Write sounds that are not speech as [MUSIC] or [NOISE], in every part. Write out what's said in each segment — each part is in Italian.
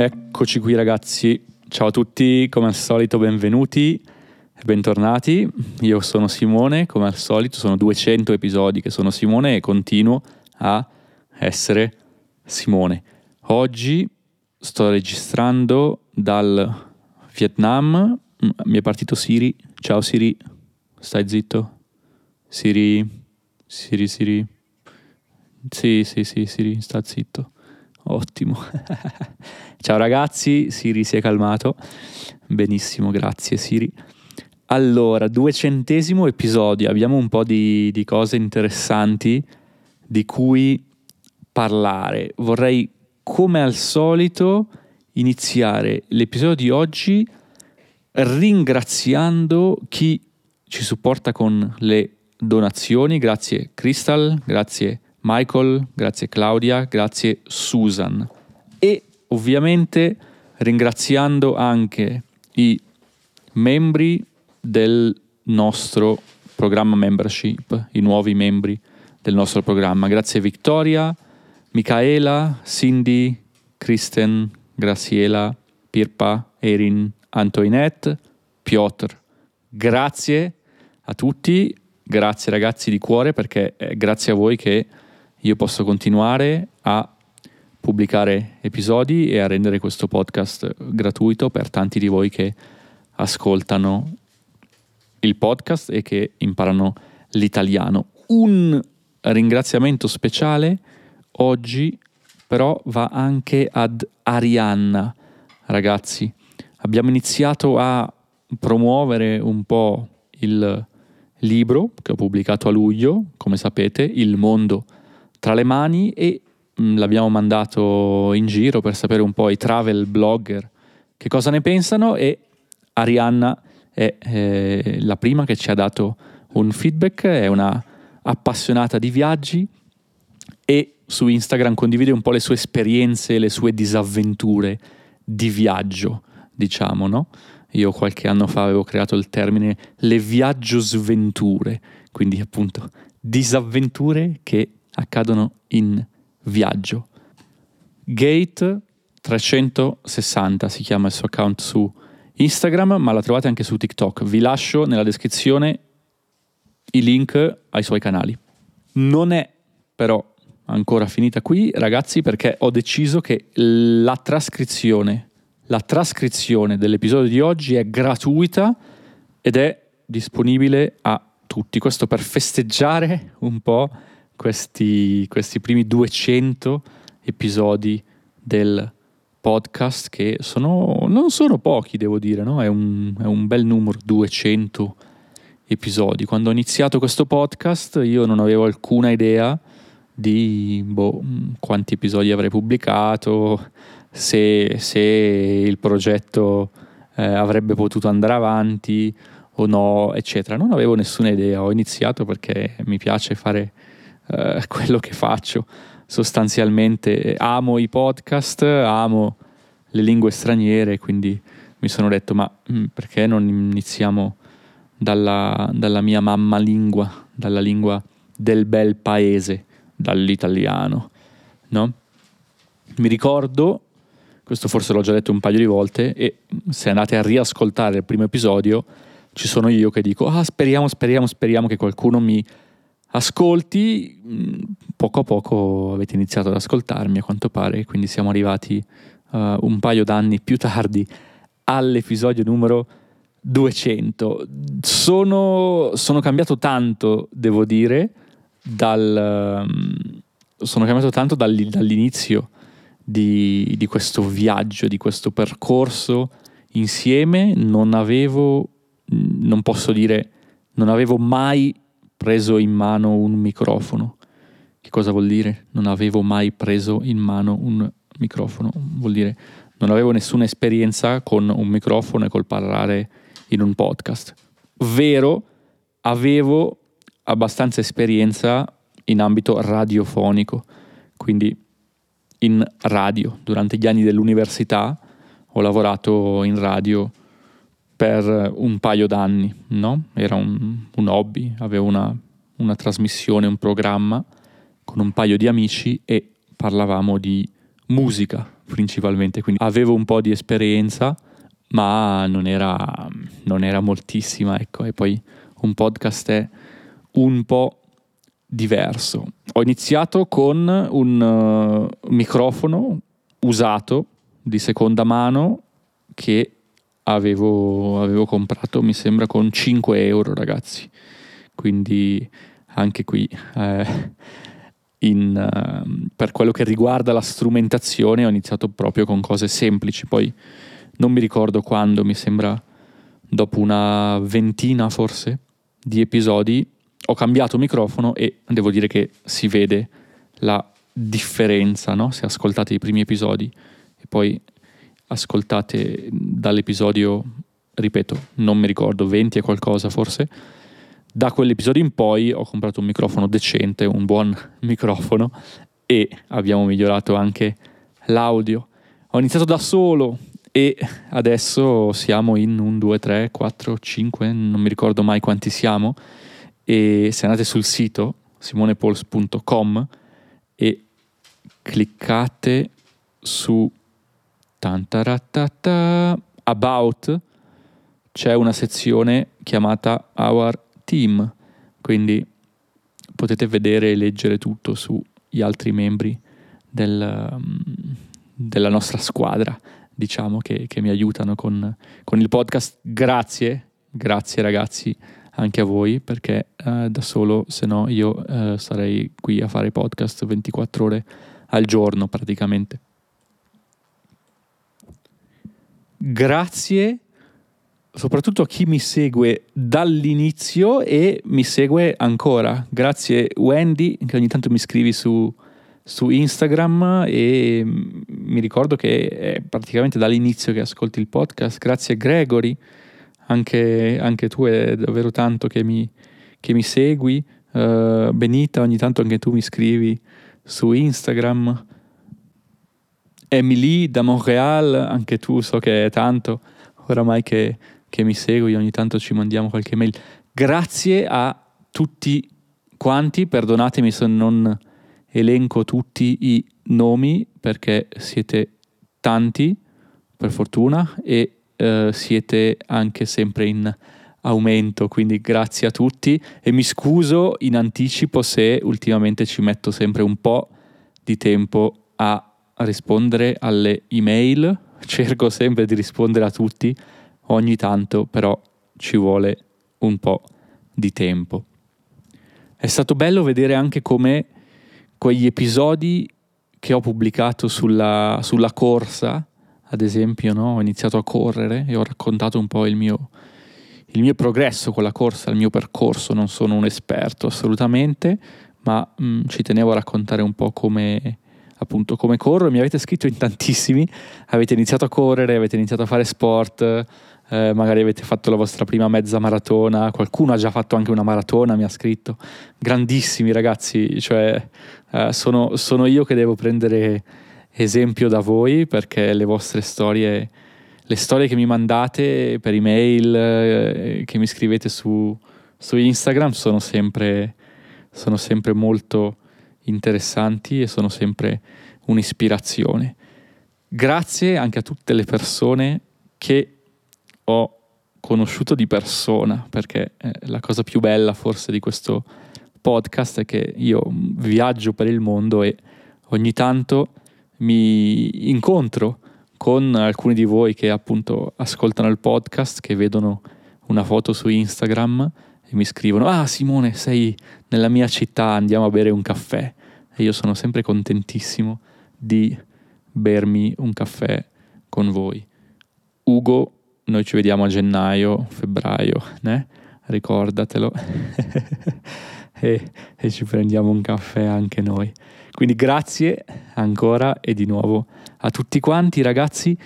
Eccoci qui ragazzi, ciao a tutti, come al solito benvenuti e bentornati. Io sono Simone, come al solito sono 200 episodi che sono Simone e continuo a essere Simone. Oggi sto registrando dal Vietnam, mi è partito Siri, ciao Siri, stai zitto? Siri, Siri, Siri. Sì, sì, sì, Siri, sta zitto. Ottimo. [LAUGHS] Ciao ragazzi, Siri si è calmato. Benissimo, grazie Siri. Allora, duecentesimo episodio, abbiamo un po' di, di cose interessanti di cui parlare. Vorrei, come al solito, iniziare l'episodio di oggi ringraziando chi ci supporta con le donazioni. Grazie Crystal, grazie Michael, grazie Claudia, grazie Susan. E ovviamente ringraziando anche i membri del nostro programma membership, i nuovi membri del nostro programma. Grazie Vittoria, Michaela, Cindy, Kristen, Graciela, Pirpa, Erin, Antoinette, Piotr. Grazie a tutti, grazie ragazzi di cuore perché è grazie a voi che io posso continuare a pubblicare episodi e a rendere questo podcast gratuito per tanti di voi che ascoltano il podcast e che imparano l'italiano. Un ringraziamento speciale oggi però va anche ad Arianna, ragazzi. Abbiamo iniziato a promuovere un po' il libro che ho pubblicato a luglio, come sapete, Il mondo tra le mani e mh, mm, l'abbiamo mandato in giro per sapere un po' i travel blogger che cosa ne pensano e Arianna è eh, la prima che ci ha dato un feedback, è una appassionata di viaggi e su Instagram condivide un po' le sue esperienze, le sue disavventure di viaggio, diciamo, no? Io qualche anno fa avevo creato il termine le viaggio sventure, quindi appunto disavventure che accadono in viaggio. Gate 360 si chiama il suo account su Instagram, ma la trovate anche su TikTok. Vi lascio nella descrizione i link ai suoi canali. Non è però ancora finita qui, ragazzi, perché ho deciso che la trascrizione, la trascrizione dell'episodio di oggi è gratuita ed è disponibile a tutti. Questo per festeggiare un po' questi, questi primi 200 episodi del podcast che sono, non sono pochi, devo dire, no? è, un, è un bel numero, 200 episodi. Quando ho iniziato questo podcast io non avevo alcuna idea di boh, quanti episodi avrei pubblicato, se, se il progetto eh, avrebbe potuto andare avanti o no, eccetera. Non avevo nessuna idea, ho iniziato perché mi piace fare eh, [LAUGHS] quello che faccio. Sostanzialmente amo i podcast, amo le lingue straniere, quindi mi sono detto ma mm, perché non iniziamo dalla, dalla mia mamma lingua, dalla lingua del bel paese, dall'italiano, no? Mi ricordo, questo forse l'ho già detto un paio di volte, e se andate a riascoltare il primo episodio, ci sono io che dico, ah speriamo, speriamo, speriamo che qualcuno mi ascolti, mm, poco a poco avete iniziato ad ascoltarmi a quanto pare, quindi siamo arrivati uh, un paio d'anni più tardi all'episodio numero 200. Sono, sono cambiato tanto, devo dire, dal, um, sono cambiato tanto dall'inizio di, di questo viaggio, di questo percorso insieme. Non avevo, non posso dire, non avevo mai preso in mano un microfono. Che cosa vuol dire? Non avevo mai preso in mano un microfono. Vuol dire non avevo nessuna esperienza con un microfono e col parlare in un podcast. Vero, avevo abbastanza esperienza in ambito radiofonico, quindi in radio. Durante gli anni dell'università ho lavorato in radio per un paio d'anni, no? Era un, un hobby, avevo una, una, trasmissione, un programma con un paio di amici e parlavamo di musica, principalmente, quindi avevo un po' di esperienza, ma non era, non era moltissima, ecco, e poi un podcast è un po' diverso. Ho iniziato con un uh, microfono usato di seconda mano che avevo, avevo comprato, mi sembra, con 5 euro, ragazzi. Quindi anche qui, eh, in, uh, per quello che riguarda la strumentazione, ho iniziato proprio con cose semplici. Poi non mi ricordo quando, mi sembra dopo una ventina forse di episodi, ho cambiato microfono e devo dire che si vede la differenza, no? Se ascoltate i primi episodi e poi ascoltate dall'episodio, ripeto, non mi ricordo, 20 e qualcosa forse, da quell'episodio in poi ho comprato un microfono decente, un buon [LAUGHS] microfono e abbiamo migliorato anche l'audio. Ho iniziato da solo e adesso siamo in un 2, 3, 4, 5, non mi ricordo mai quanti siamo e se andate sul sito simonepols.com e cliccate su about c'è una sezione chiamata Our Team, quindi potete vedere e leggere tutto sugli altri membri del, della nostra squadra, diciamo, che, che mi aiutano con, con, il podcast. Grazie, grazie ragazzi anche a voi, perché eh, da solo, se no, io eh, sarei qui a fare podcast 24 ore al giorno praticamente. Grazie soprattutto a chi mi segue dall'inizio e mi segue ancora. Grazie Wendy, che ogni tanto mi scrivi su, su Instagram e mi ricordo che è praticamente dall'inizio che ascolti il podcast. Grazie Gregory, anche, anche tu è davvero tanto che mi, che mi segui. Uh, Benita, ogni tanto anche tu mi scrivi su Instagram. Emily da Montreal, anche tu so che è tanto oramai che che mi segui, ogni tanto ci mandiamo qualche mail. Grazie a tutti quanti, perdonatemi se non elenco tutti i nomi perché siete tanti, per fortuna, e eh, siete anche sempre in aumento, quindi grazie a tutti e mi scuso in anticipo se ultimamente ci metto sempre un po' di tempo a rispondere alle email, [LAUGHS] cerco sempre di rispondere a tutti ogni tanto però ci vuole un po' di tempo. È stato bello vedere anche come quegli episodi che ho pubblicato sulla, sulla corsa, ad esempio, no? ho iniziato a correre e ho raccontato un po' il mio, il mio progresso con la corsa, il mio percorso, non sono un esperto assolutamente, ma mh, mm, ci tenevo a raccontare un po' come, appunto come corro. Mi avete scritto in tantissimi, avete iniziato a correre, avete iniziato a fare sport, eh, magari avete fatto la vostra prima mezza maratona, qualcuno ha già fatto anche una maratona, mi ha scritto, grandissimi ragazzi, cioè eh, sono, sono, io che devo prendere esempio da voi perché le vostre storie, le storie che mi mandate per email, eh, che mi scrivete su, su Instagram sono sempre, sono sempre molto interessanti e sono sempre un'ispirazione. Grazie anche a tutte le persone che ho conosciuto di persona, perché eh, la cosa più bella forse di questo podcast è che io viaggio per il mondo e ogni tanto mi incontro con alcuni di voi che appunto ascoltano il podcast, che vedono una foto su Instagram e mi scrivono ah Simone sei nella mia città andiamo a bere un caffè e io sono sempre contentissimo di bermi un caffè con voi. Ugo noi ci vediamo a gennaio, febbraio, né? ricordatelo, [LAUGHS] e, e ci prendiamo un caffè anche noi. Quindi grazie ancora e di nuovo a tutti quanti ragazzi.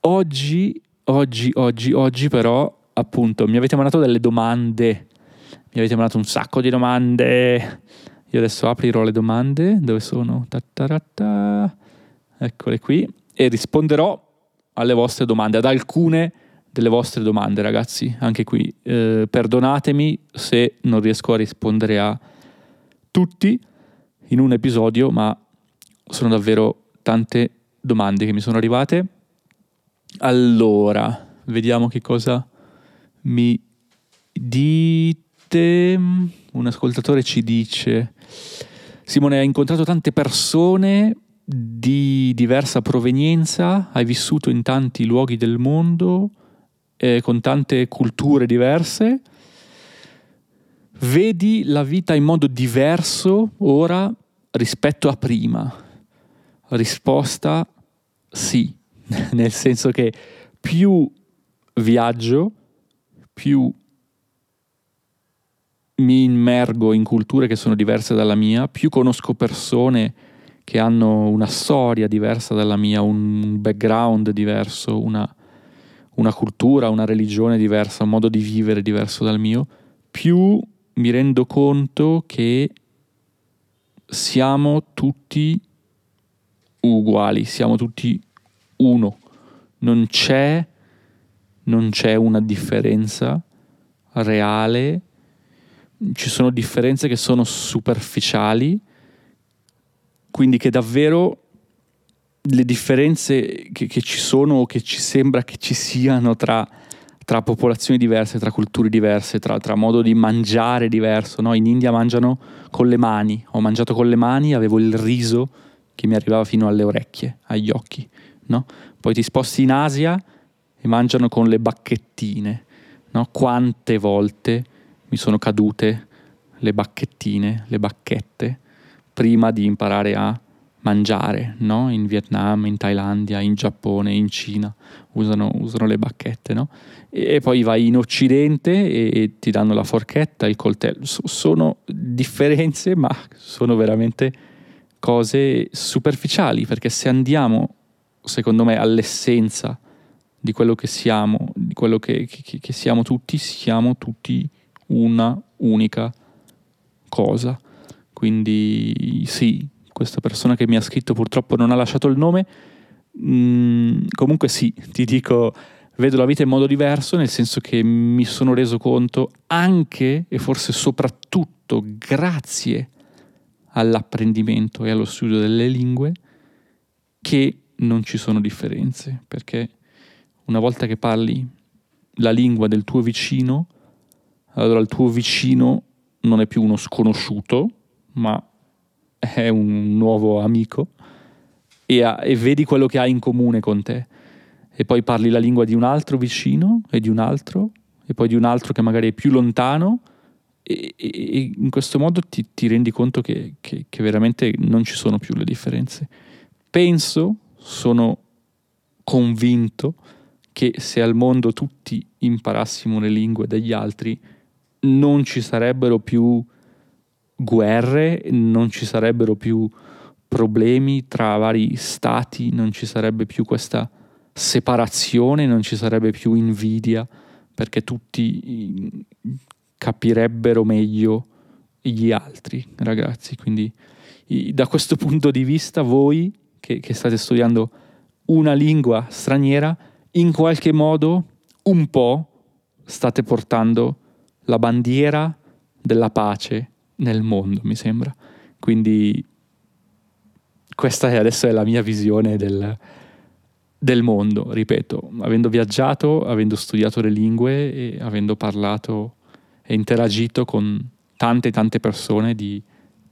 Oggi, oggi, oggi, oggi però appunto mi avete mandato delle domande, mi avete mandato un sacco di domande. Io adesso aprirò le domande, dove sono? Ta-ta-ta-ta. Eccole qui e risponderò alle vostre domande, ad alcune delle vostre domande, ragazzi. Anche qui, eh, perdonatemi se non riesco a rispondere a tutti in un episodio, ma sono davvero tante domande che mi sono arrivate. Allora, vediamo che cosa mi dite. Un ascoltatore ci dice: Simone, hai incontrato tante persone di diversa provenienza, hai vissuto in tanti luoghi del mondo, eh, con tante culture diverse. Vedi la vita in modo diverso ora rispetto a prima? Risposta sì, [LAUGHS] nel senso che più viaggio, più mi immergo in culture che sono diverse dalla mia, più conosco persone che hanno una storia diversa dalla mia, un background diverso, una, una cultura, una religione diversa, un modo di vivere diverso dal mio, più mi rendo conto che siamo tutti uguali, siamo tutti uno, non c'è, non c'è una differenza reale, ci sono differenze che sono superficiali, quindi che davvero le differenze che, che ci sono o che ci sembra che ci siano tra, tra popolazioni diverse, tra culture diverse, tra, tra, modo di mangiare diverso. No? In India mangiano con le mani, ho mangiato con le mani, avevo il riso che mi arrivava fino alle orecchie, agli occhi. No? Poi ti sposti in Asia e mangiano con le bacchettine. No? Quante volte mi sono cadute le bacchettine, le bacchette, prima di imparare a mangiare, no? In Vietnam, in Thailandia, in Giappone, in Cina, usano, usano le bacchette, no? E, poi vai in Occidente e, e ti danno la forchetta, il coltello. So, sono differenze, ma sono veramente cose superficiali, perché se andiamo, secondo me, all'essenza di quello che siamo, di quello che, che, che siamo tutti, siamo tutti una unica cosa. Quindi sì, questa persona che mi ha scritto purtroppo non ha lasciato il nome. Mm, comunque sì, ti dico, vedo la vita in modo diverso, nel senso che mi sono reso conto anche e forse soprattutto grazie all'apprendimento e allo studio delle lingue che non ci sono differenze, perché una volta che parli la lingua del tuo vicino, allora il tuo vicino non è più uno sconosciuto, ma è un nuovo amico e, ha, e, vedi quello che ha in comune con te. E poi parli la lingua di un altro vicino e di un altro e poi di un altro che magari è più lontano e, e in questo modo ti, ti rendi conto che, che, che veramente non ci sono più le differenze. Penso, sono convinto che se al mondo tutti imparassimo le lingue degli altri, non ci sarebbero più guerre, non ci sarebbero più problemi tra vari stati, non ci sarebbe più questa separazione, non ci sarebbe più invidia, perché tutti capirebbero meglio gli altri ragazzi. Quindi da questo punto di vista voi che, che state studiando una lingua straniera, in qualche modo un po' state portando la bandiera della pace nel mondo, mi sembra. Quindi questa è adesso è la mia visione del, del mondo, ripeto, avendo viaggiato, avendo studiato le lingue e avendo parlato e interagito con tante tante persone di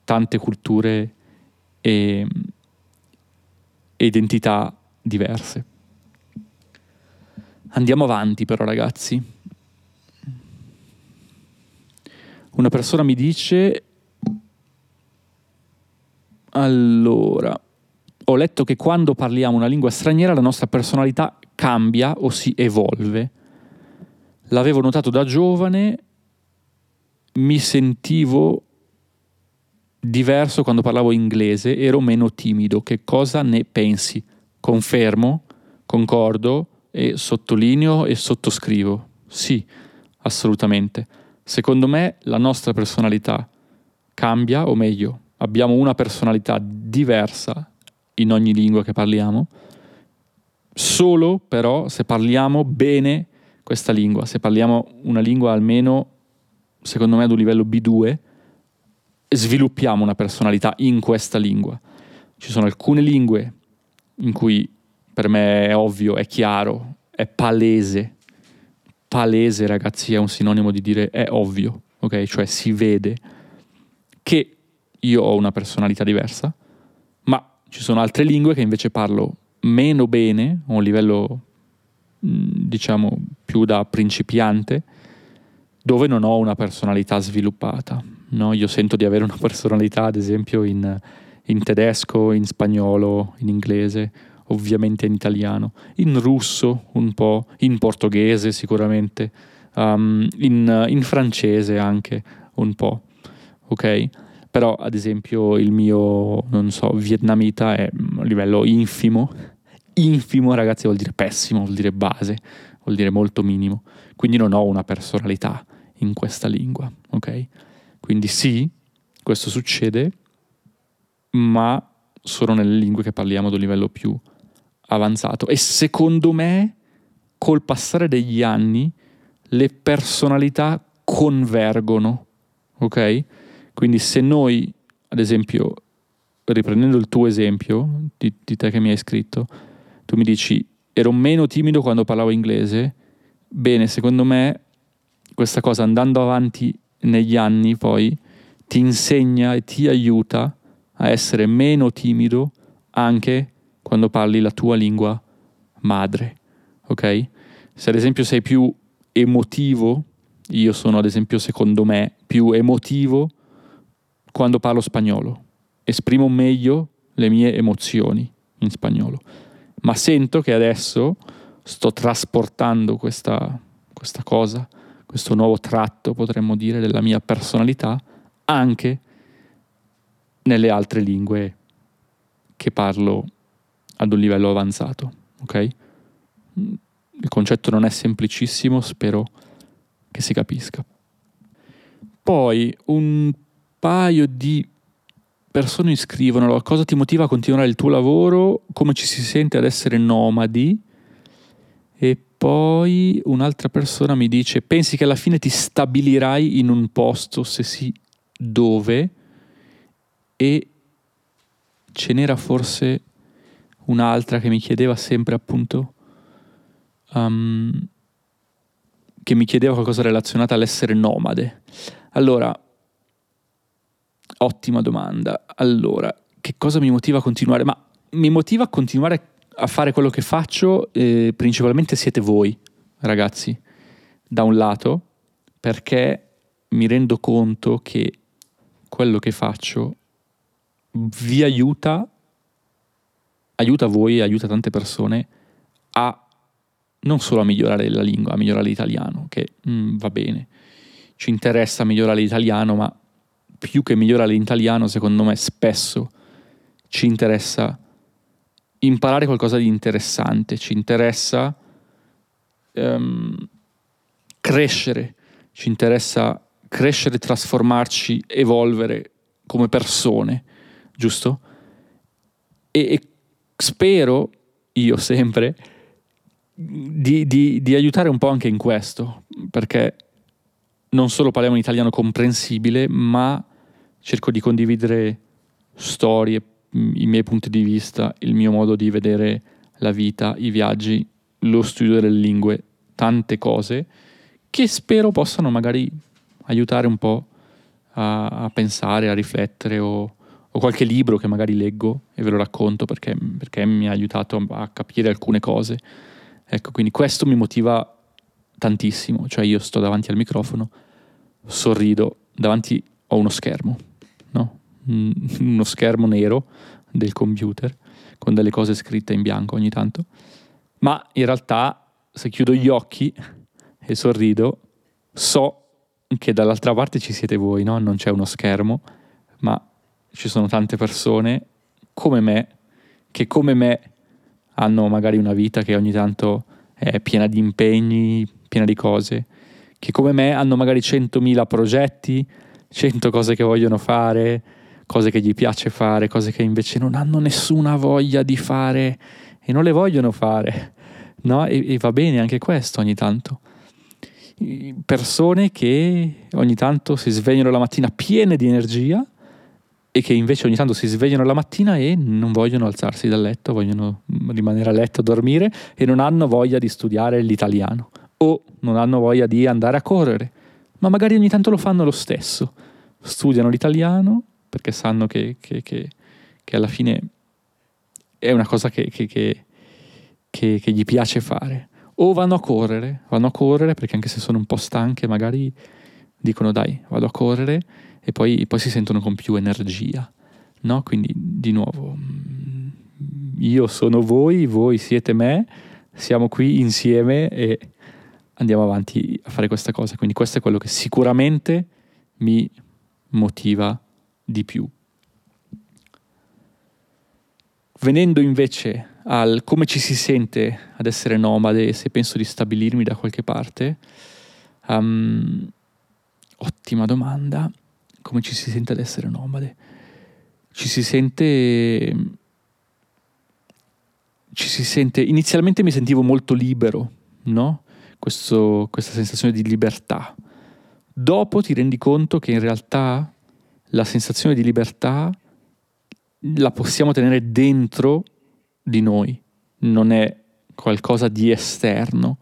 tante culture e, identità diverse. Andiamo avanti però ragazzi. Una persona mi dice, allora, ho letto che quando parliamo una lingua straniera la nostra personalità cambia o si evolve. L'avevo notato da giovane, mi sentivo diverso quando parlavo inglese, ero meno timido. Che cosa ne pensi? Confermo, concordo e sottolineo e sottoscrivo. Sì, assolutamente. Secondo me la nostra personalità cambia, o meglio, abbiamo una personalità diversa in ogni lingua che parliamo, solo però se parliamo bene questa lingua, se parliamo una lingua almeno, secondo me ad un livello B2, sviluppiamo una personalità in questa lingua. Ci sono alcune lingue in cui per me è ovvio, è chiaro, è palese. Palese, ragazzi, è un sinonimo di dire è ovvio, ok? Cioè si vede che io ho una personalità diversa, ma ci sono altre lingue che invece parlo meno bene, a un livello diciamo più da principiante, dove non ho una personalità sviluppata. No? Io sento di avere una [LAUGHS] personalità, ad esempio, in, in tedesco, in spagnolo, in inglese, ovviamente in italiano, in russo un po', in portoghese sicuramente, um, in, in, francese anche un po', ok? Però ad esempio il mio, non so, vietnamita è a livello infimo, infimo ragazzi vuol dire pessimo, vuol dire base, vuol dire molto minimo, quindi non ho una personalità in questa lingua, ok? Quindi sì, questo succede, ma solo nelle lingue che parliamo ad un livello più avanzato. E secondo me, col passare degli anni, le personalità convergono, ok? Quindi se noi, ad esempio, riprendendo il tuo esempio di, di te che mi hai scritto, tu mi dici ero meno timido quando parlavo inglese, bene, secondo me questa cosa andando avanti negli anni poi ti insegna e ti aiuta a essere meno timido anche quando parli la tua lingua madre, ok? Se ad esempio sei più emotivo, io sono ad esempio secondo me più emotivo quando parlo spagnolo, esprimo meglio le mie emozioni in spagnolo, ma sento che adesso sto trasportando questa, questa cosa, questo nuovo tratto, potremmo dire, della mia personalità anche nelle altre lingue che parlo ad un livello avanzato, ok? Il concetto non è semplicissimo, spero che si capisca. Poi un paio di persone mi scrivono cosa ti motiva a continuare il tuo lavoro, come ci si sente ad essere nomadi e poi un'altra persona mi dice pensi che alla fine ti stabilirai in un posto, se sì dove e ce n'era forse un'altra che mi chiedeva sempre appunto um, che mi chiedeva qualcosa relazionato all'essere nomade. Allora, Ottima domanda. Allora, che cosa mi motiva a continuare? Ma mi motiva a continuare a fare quello che faccio, eh, principalmente siete voi, ragazzi, da un lato, perché mi rendo conto che quello che faccio vi aiuta, aiuta voi, aiuta tante persone a non solo a migliorare la lingua, a migliorare l'italiano, che mm, va bene, ci interessa migliorare l'italiano, ma più che migliorare l'italiano, secondo me spesso ci interessa imparare qualcosa di interessante, ci interessa um, crescere, ci interessa crescere, trasformarci, evolvere come persone, giusto? E, e spero, io sempre, di, di, di aiutare un po' anche in questo, perché non solo parliamo in italiano comprensibile, ma cerco di condividere storie, i miei punti di vista, il mio modo di vedere la vita, i viaggi, lo studio delle lingue, tante cose che spero possano magari aiutare un po' a, a pensare, a riflettere o, o, qualche libro che magari leggo e ve lo racconto perché, perché mi ha aiutato a capire alcune cose. Ecco, quindi questo mi motiva tantissimo, cioè io sto davanti al microfono, sorrido, davanti ho uno schermo [LAUGHS] uno schermo nero del computer con delle cose scritte in bianco ogni tanto, ma in realtà se chiudo gli occhi e sorrido so che dall'altra parte ci siete voi, no? non c'è uno schermo, ma ci sono tante persone come me che come me hanno magari una vita che ogni tanto è piena di impegni, piena di cose, che come me hanno magari 100.000 progetti, 100 cose che vogliono fare, cose che gli piace fare, cose che invece non hanno nessuna voglia di fare e non le vogliono fare, no? E, e va bene anche questo ogni tanto. Persone che ogni tanto si svegliano la mattina piene di energia e che invece ogni tanto si svegliano la mattina e non vogliono alzarsi dal letto, vogliono rimanere a letto a dormire e non hanno voglia di studiare l'italiano o non hanno voglia di andare a correre, ma magari ogni tanto lo fanno lo stesso. Studiano l'italiano perché sanno che, che, che, che alla fine è una cosa che, che gli piace fare. O vanno a correre, vanno a correre perché anche se sono un po' stanche magari dicono dai, vado a correre e poi, poi si sentono con più energia. No? Quindi di nuovo, mm, io sono voi, voi siete me, siamo qui insieme e andiamo avanti a fare questa cosa. Quindi questo è quello che sicuramente mi motiva di più. Venendo invece al come ci si sente ad essere nomade se penso di stabilirmi da qualche parte, um, ottima domanda come ci si sente ad essere nomade. Ci si sente... Ci si sente... Inizialmente mi sentivo molto libero, no? Questo, questa sensazione di libertà. Dopo ti rendi conto che in realtà la sensazione di libertà la possiamo tenere dentro di noi, non è qualcosa di esterno,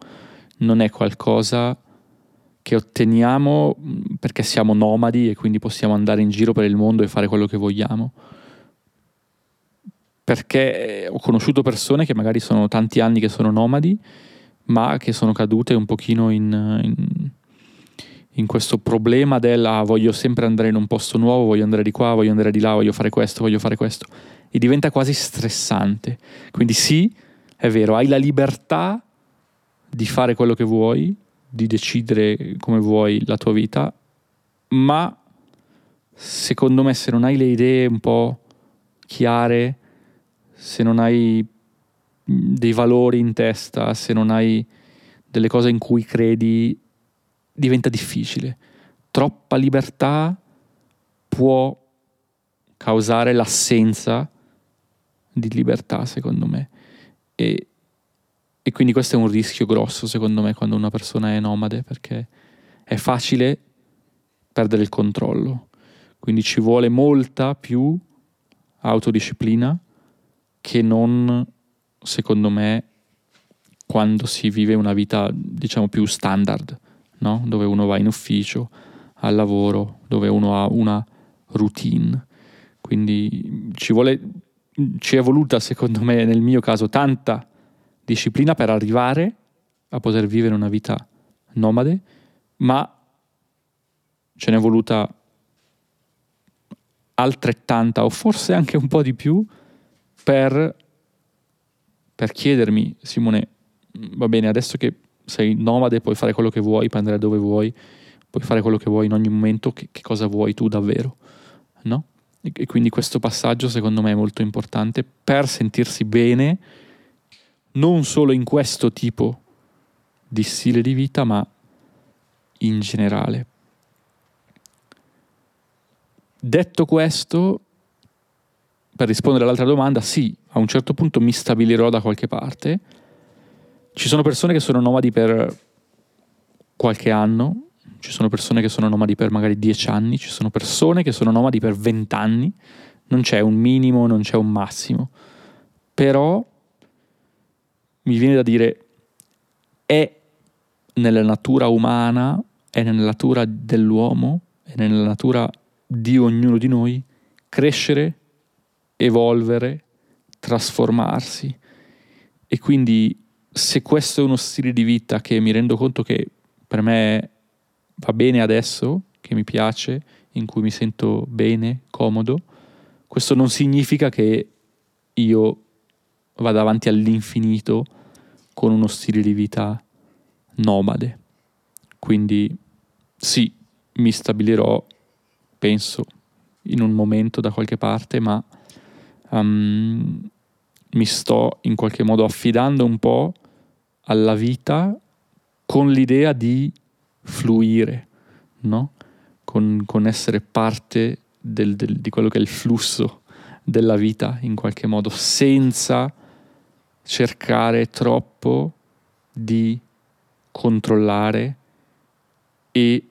non è qualcosa che otteniamo mm, perché siamo nomadi e quindi possiamo andare in giro per il mondo e fare quello che vogliamo. Perché ho conosciuto persone che magari sono tanti anni che sono nomadi, ma che sono cadute un pochino in, in, in questo problema del ah, voglio sempre andare in un posto nuovo, voglio andare di qua, voglio andare di là, voglio fare questo, voglio fare questo. E diventa quasi stressante. Quindi sì, è vero, hai la libertà di fare quello che vuoi, di decidere come vuoi la tua vita, ma secondo me se non hai le idee un po' chiare, se non hai dei valori in testa, se non hai delle cose in cui credi, diventa difficile. Troppa libertà può causare l'assenza di libertà, secondo me. E e quindi questo è un rischio grosso, secondo me, quando una persona è nomade, perché è facile perdere il controllo. Quindi ci vuole molta più autodisciplina che non, secondo me, quando si vive una vita, diciamo, più standard, no? dove uno va in ufficio, al lavoro, dove uno ha una routine. Quindi ci vuole, ci è voluta, secondo me, nel mio caso, tanta disciplina per arrivare a poter vivere una vita nomade, ma ce n'è voluta altrettanta o forse anche un po' di più per, per chiedermi, Simone, va bene, adesso che sei nomade puoi fare quello che vuoi, puoi andare dove vuoi, puoi fare quello che vuoi in ogni momento, che, che cosa vuoi tu davvero, no? E, e quindi questo passaggio secondo me è molto importante per sentirsi bene non solo in questo tipo di stile di vita, ma in generale. Detto questo, per rispondere all'altra domanda, sì, a un certo punto mi stabilirò da qualche parte. Ci sono persone che sono nomadi per qualche anno, ci sono persone che sono nomadi per magari dieci anni, ci sono persone che sono nomadi per vent'anni, non c'è un minimo, non c'è un massimo. Però mi viene da dire, è nella natura umana, è nella natura dell'uomo, è nella natura di ognuno di noi crescere, evolvere, trasformarsi. E quindi se questo è uno stile di vita che mi rendo conto che per me va bene adesso, che mi piace, in cui mi sento bene, comodo, questo non significa che io vada avanti all'infinito con uno stile di vita nomade. Quindi sì, mi stabilirò, penso, in un momento da qualche parte, ma um, mi sto in qualche modo affidando un po' alla vita con l'idea di fluire, no? con, con essere parte del, del, di quello che è il flusso della vita in qualche modo, senza cercare troppo di controllare e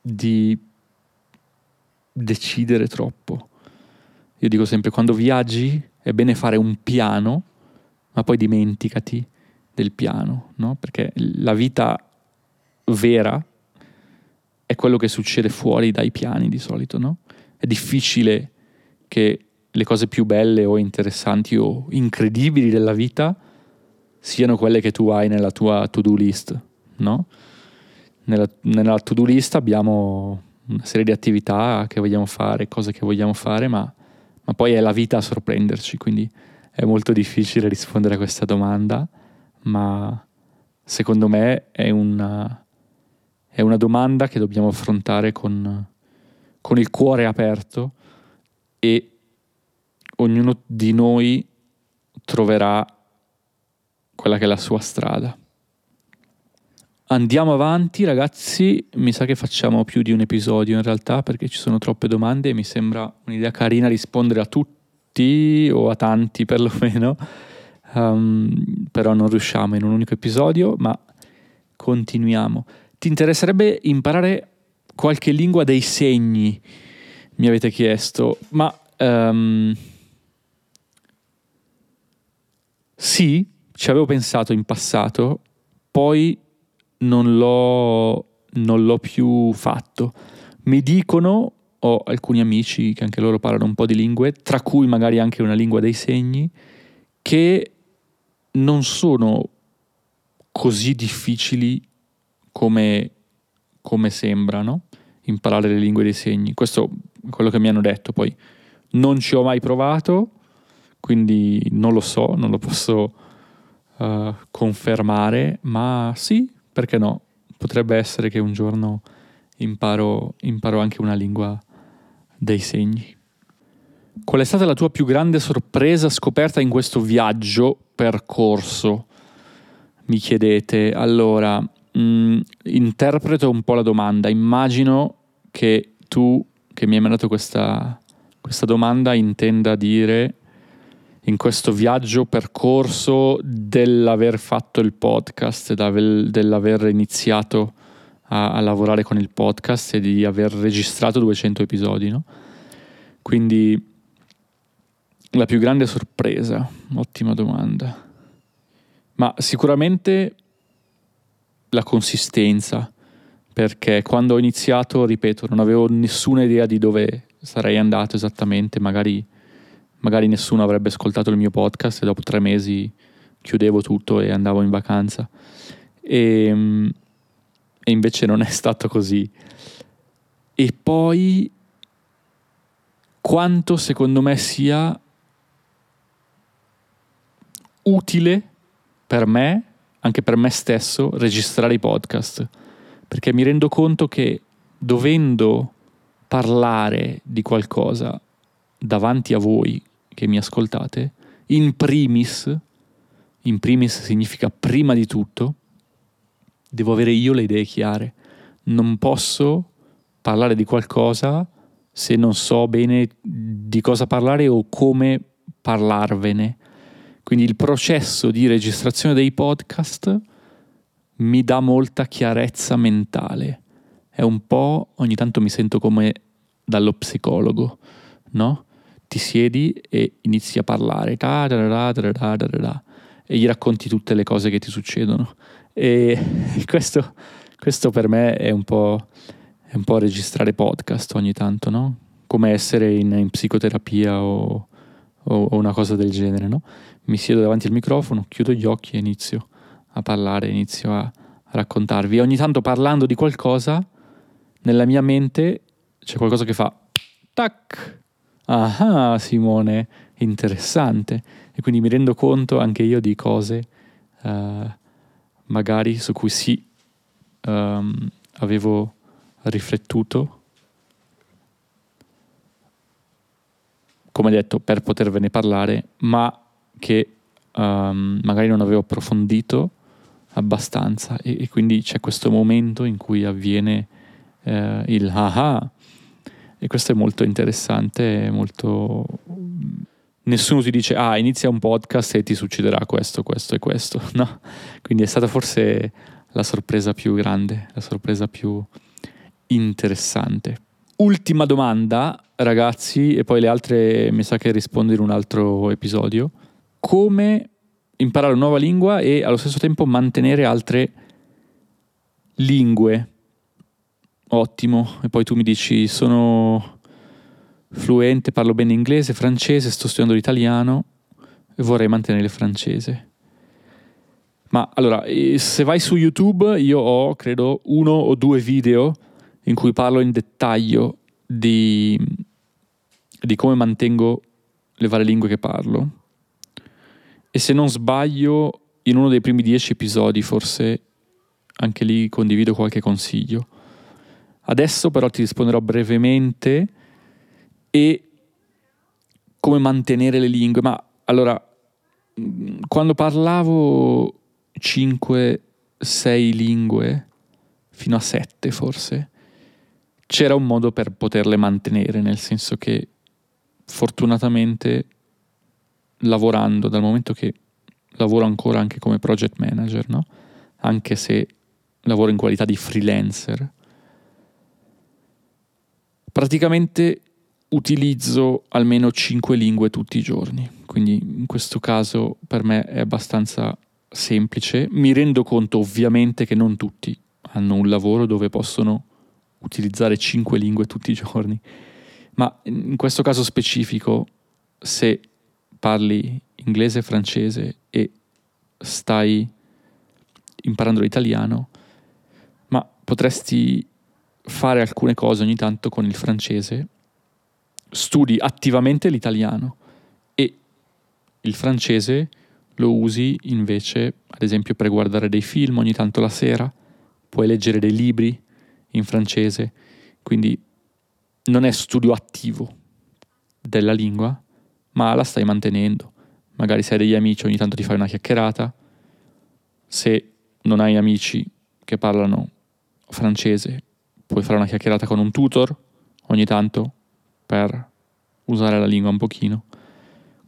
di decidere troppo. io dico sempre quando viaggi è bene fare un piano, ma poi dimenticati del piano, no? Perché la vita vera è quello che succede fuori dai piani di solito, no? È difficile che le cose più belle o interessanti o incredibili della vita siano quelle che tu hai nella tua to-do list, no? Nella, nella to-do list abbiamo una serie di attività che vogliamo fare, cose che vogliamo fare, ma, ma poi è la vita a sorprenderci, quindi è molto difficile rispondere a questa domanda, ma secondo me è una, è una domanda che dobbiamo affrontare con, con il cuore aperto e ognuno di noi troverà quella che è la sua strada. Andiamo avanti ragazzi, mi sa che facciamo più di un episodio in realtà perché ci sono troppe domande e mi sembra un'idea carina rispondere a tutti o a tanti [LAUGHS] perlomeno, um, però non riusciamo in un unico episodio, ma continuiamo. Ti interesserebbe imparare qualche lingua dei segni? Mi avete chiesto, ma um, sì, ci avevo pensato in passato, poi non l'ho, non l'ho più fatto. Mi dicono, ho alcuni amici che anche loro parlano un po' di lingue, tra cui magari anche una lingua dei segni, che non sono così difficili come, come sembrano imparare le lingue dei segni. Questo è quello che mi hanno detto, poi non ci ho mai provato, quindi non lo so, non lo posso uh, confermare, ma sì, perché no? Potrebbe essere che un giorno imparo, imparo anche una lingua dei segni. Qual è stata la tua più grande sorpresa scoperta in questo viaggio percorso? Mi chiedete. Allora, mh, mm, interpreto un po' la domanda. Immagino che tu, che mi hai mandato questa, questa domanda, intenda dire in questo viaggio percorso dell'aver fatto il podcast, dell'aver iniziato a, a, lavorare con il podcast e di aver registrato 200 episodi, no? Quindi la più grande sorpresa, ottima domanda. Ma sicuramente la consistenza, perché quando ho iniziato, ripeto, non avevo nessuna idea di dove sarei andato esattamente, magari magari nessuno avrebbe ascoltato il mio podcast e dopo tre mesi chiudevo tutto e andavo in vacanza. E, ehm, e invece non è stato così. E poi quanto secondo me sia utile per me, anche per me stesso, registrare i podcast. Perché mi rendo conto che dovendo parlare di qualcosa davanti a voi che mi ascoltate, in primis, in primis significa prima di tutto, devo avere io le idee chiare. Non posso parlare di qualcosa se non so bene di cosa parlare o come parlarvene. Quindi il processo di registrazione dei podcast mi dà molta chiarezza mentale. È un po', ogni tanto mi sento come dallo psicologo, no? Ti siedi e inizi a parlare e gli racconti tutte le cose che ti succedono. E [LAUGHS] questo, questo per me è un, po', è un po' registrare podcast ogni tanto, no? Come essere in, in psicoterapia o, o, o, una cosa del genere, no? Mi siedo davanti al microfono, chiudo gli occhi e inizio a parlare, inizio a, a raccontarvi. E ogni tanto parlando di qualcosa, nella mia mente c'è qualcosa che fa tac, ah Simone, interessante. E quindi mi rendo conto anche io di cose uh, magari su cui sì um, avevo riflettuto, come detto, per potervene parlare, ma che um, magari non avevo approfondito abbastanza. E, e, quindi c'è questo momento in cui avviene uh, il ah e questo è molto interessante, molto... Nessuno ti dice, ah, inizia un podcast e ti succederà questo, questo e questo, [LAUGHS] no? Quindi è stata forse la sorpresa più grande, la sorpresa più interessante. Ultima domanda, ragazzi, e poi le altre mi sa che rispondo in un altro episodio. Come imparare una nuova lingua e allo stesso tempo mantenere altre lingue? Ottimo. E poi tu mi dici, sono fluente, parlo bene inglese, francese, sto studiando l'italiano e vorrei mantenere il francese. Ma allora, se vai su YouTube, io ho, credo, uno o due video in cui parlo in dettaglio di, di come mantengo le varie lingue che parlo. E se non sbaglio, in uno dei primi dieci episodi forse anche lì condivido qualche consiglio. Adesso però ti risponderò brevemente e come mantenere le lingue. Ma allora, quando parlavo 5-6 lingue, fino a 7 forse, c'era un modo per poterle mantenere, nel senso che fortunatamente lavorando, dal momento che lavoro ancora anche come project manager, no? anche se lavoro in qualità di freelancer, praticamente utilizzo almeno 5 lingue tutti i giorni, quindi in questo caso per me è abbastanza semplice. Mi rendo conto ovviamente che non tutti hanno un lavoro dove possono utilizzare cinque lingue tutti i giorni, ma in questo caso specifico, se parli inglese e francese e stai imparando l'italiano, ma potresti fare alcune cose ogni tanto con il francese, studi attivamente l'italiano e il francese lo usi invece, ad esempio, per guardare dei film ogni tanto la sera, puoi leggere dei libri in francese, quindi non è studio attivo della lingua, ma la stai mantenendo. Magari se hai degli amici ogni tanto ti fai una chiacchierata, se non hai amici che parlano francese, puoi fare una chiacchierata con un tutor ogni tanto per usare la lingua un pochino.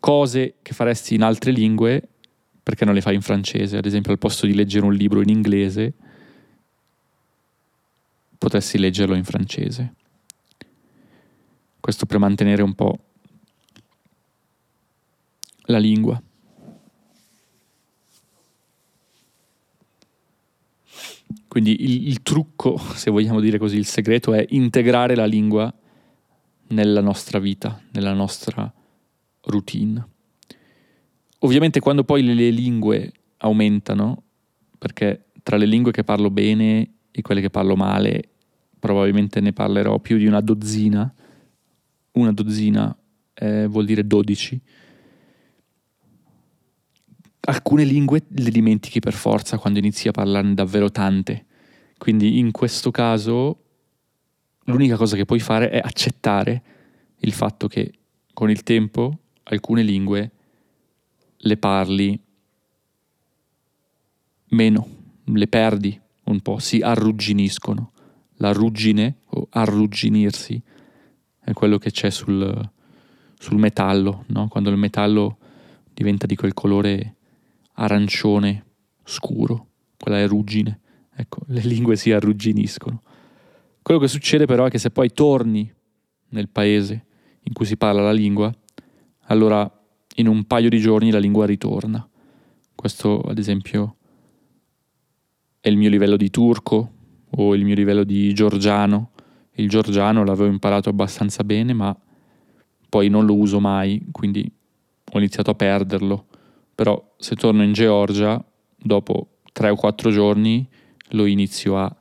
Cose che faresti in altre lingue perché non le fai in francese? Ad esempio, al posto di leggere un libro in inglese, potessi leggerlo in francese. Questo per mantenere un po' la lingua. Quindi il, il, trucco, [LAUGHS] se vogliamo dire così, il segreto è integrare la lingua nella nostra vita, nella nostra routine. Ovviamente quando poi le lingue aumentano, perché tra le lingue che parlo bene e quelle che parlo male probabilmente ne parlerò più di una dozzina, una dozzina eh, vuol dire dodici, alcune lingue le dimentichi per forza quando inizi a parlarne davvero tante. Quindi in questo caso l'unica cosa che puoi fare è accettare il fatto che con il tempo alcune lingue le parli meno, le perdi un po', si arrugginiscono. La ruggine o arrugginirsi è quello che c'è sul, sul metallo, no? quando il metallo diventa di quel colore arancione scuro, quella è ruggine. Ecco, le lingue si arrugginiscono. Quello che succede però è che se poi torni nel paese in cui si parla la lingua, allora in un paio di giorni la lingua ritorna. Questo ad esempio è il mio livello di turco o il mio livello di georgiano. Il georgiano l'avevo imparato abbastanza bene, ma poi non lo uso mai, quindi ho iniziato a perderlo. Però se torno in Georgia, dopo tre o quattro giorni lo inizio a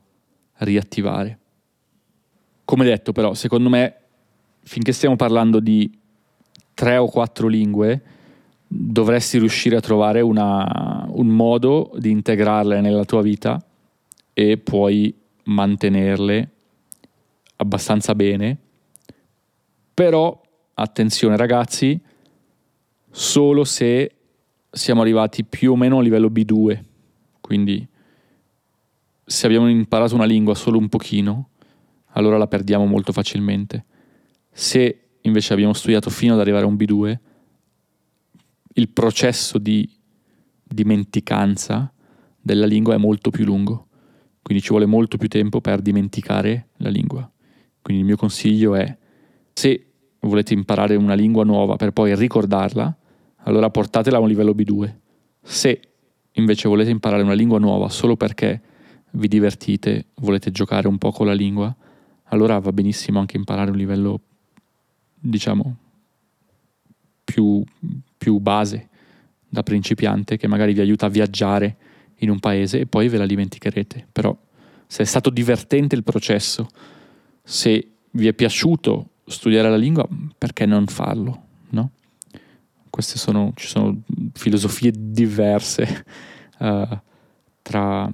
riattivare. Come detto però, secondo me, finché stiamo parlando di tre o quattro lingue, dovresti riuscire a trovare una, un modo di integrarle nella tua vita e puoi mantenerle abbastanza bene. Però, attenzione ragazzi, solo se siamo arrivati più o meno a livello B2, quindi se abbiamo imparato una lingua solo un pochino, allora la perdiamo molto facilmente. Se invece abbiamo studiato fino ad arrivare a un B2, il processo di dimenticanza della lingua è molto più lungo, quindi ci vuole molto più tempo per dimenticare la lingua. Quindi il mio consiglio è, se volete imparare una lingua nuova per poi ricordarla, allora portatela a un livello B2. Se invece volete imparare una lingua nuova solo perché vi divertite, volete giocare un po' con la lingua, allora va benissimo anche imparare un livello, diciamo, più, più base da principiante che magari vi aiuta a viaggiare in un paese e poi ve la dimenticherete. Però se è stato divertente il processo, se vi è piaciuto studiare la lingua, perché non farlo? Queste sono, ci sono filosofie diverse uh, [LAUGHS] tra,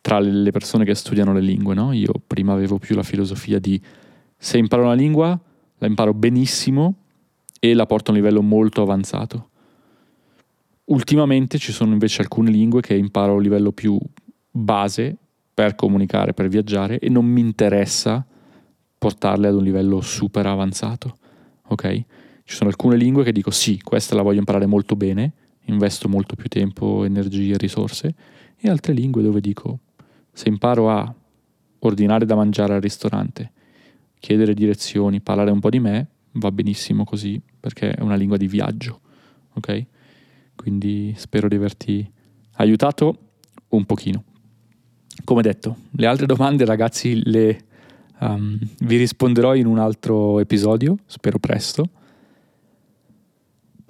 tra, le persone che studiano le lingue. No? Io prima avevo più la filosofia di se imparo una lingua, la imparo benissimo e la porto a un livello molto avanzato. Ultimamente ci sono invece alcune lingue che imparo a un livello più base per comunicare, per viaggiare e non mi interessa portarle ad un livello super avanzato. Ok? Ci sono alcune lingue che dico sì, questa la voglio imparare molto bene, investo molto più tempo, energie, risorse, e altre lingue dove dico se imparo a ordinare da mangiare al ristorante, chiedere direzioni, parlare un po' di me, va benissimo così perché è una lingua di viaggio. Ok? Quindi spero di averti aiutato un pochino. Come detto, le altre domande ragazzi le um, vi risponderò in un altro episodio, spero presto.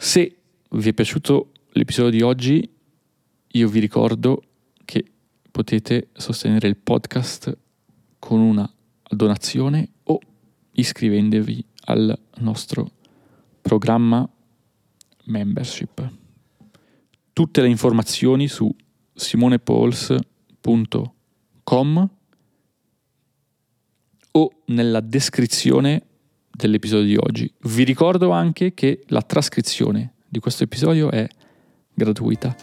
Se vi è piaciuto l'episodio di oggi, io vi ricordo che potete sostenere il podcast con una donazione o iscrivendovi al nostro programma membership. Tutte le informazioni su simonepols.com o nella descrizione dell'episodio di oggi. Vi ricordo anche che la trascrizione di questo episodio è gratuita.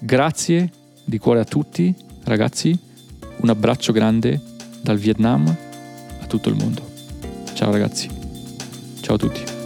Grazie di cuore a tutti, ragazzi. Un abbraccio grande dal Vietnam a tutto il mondo. Ciao ragazzi. Ciao a tutti.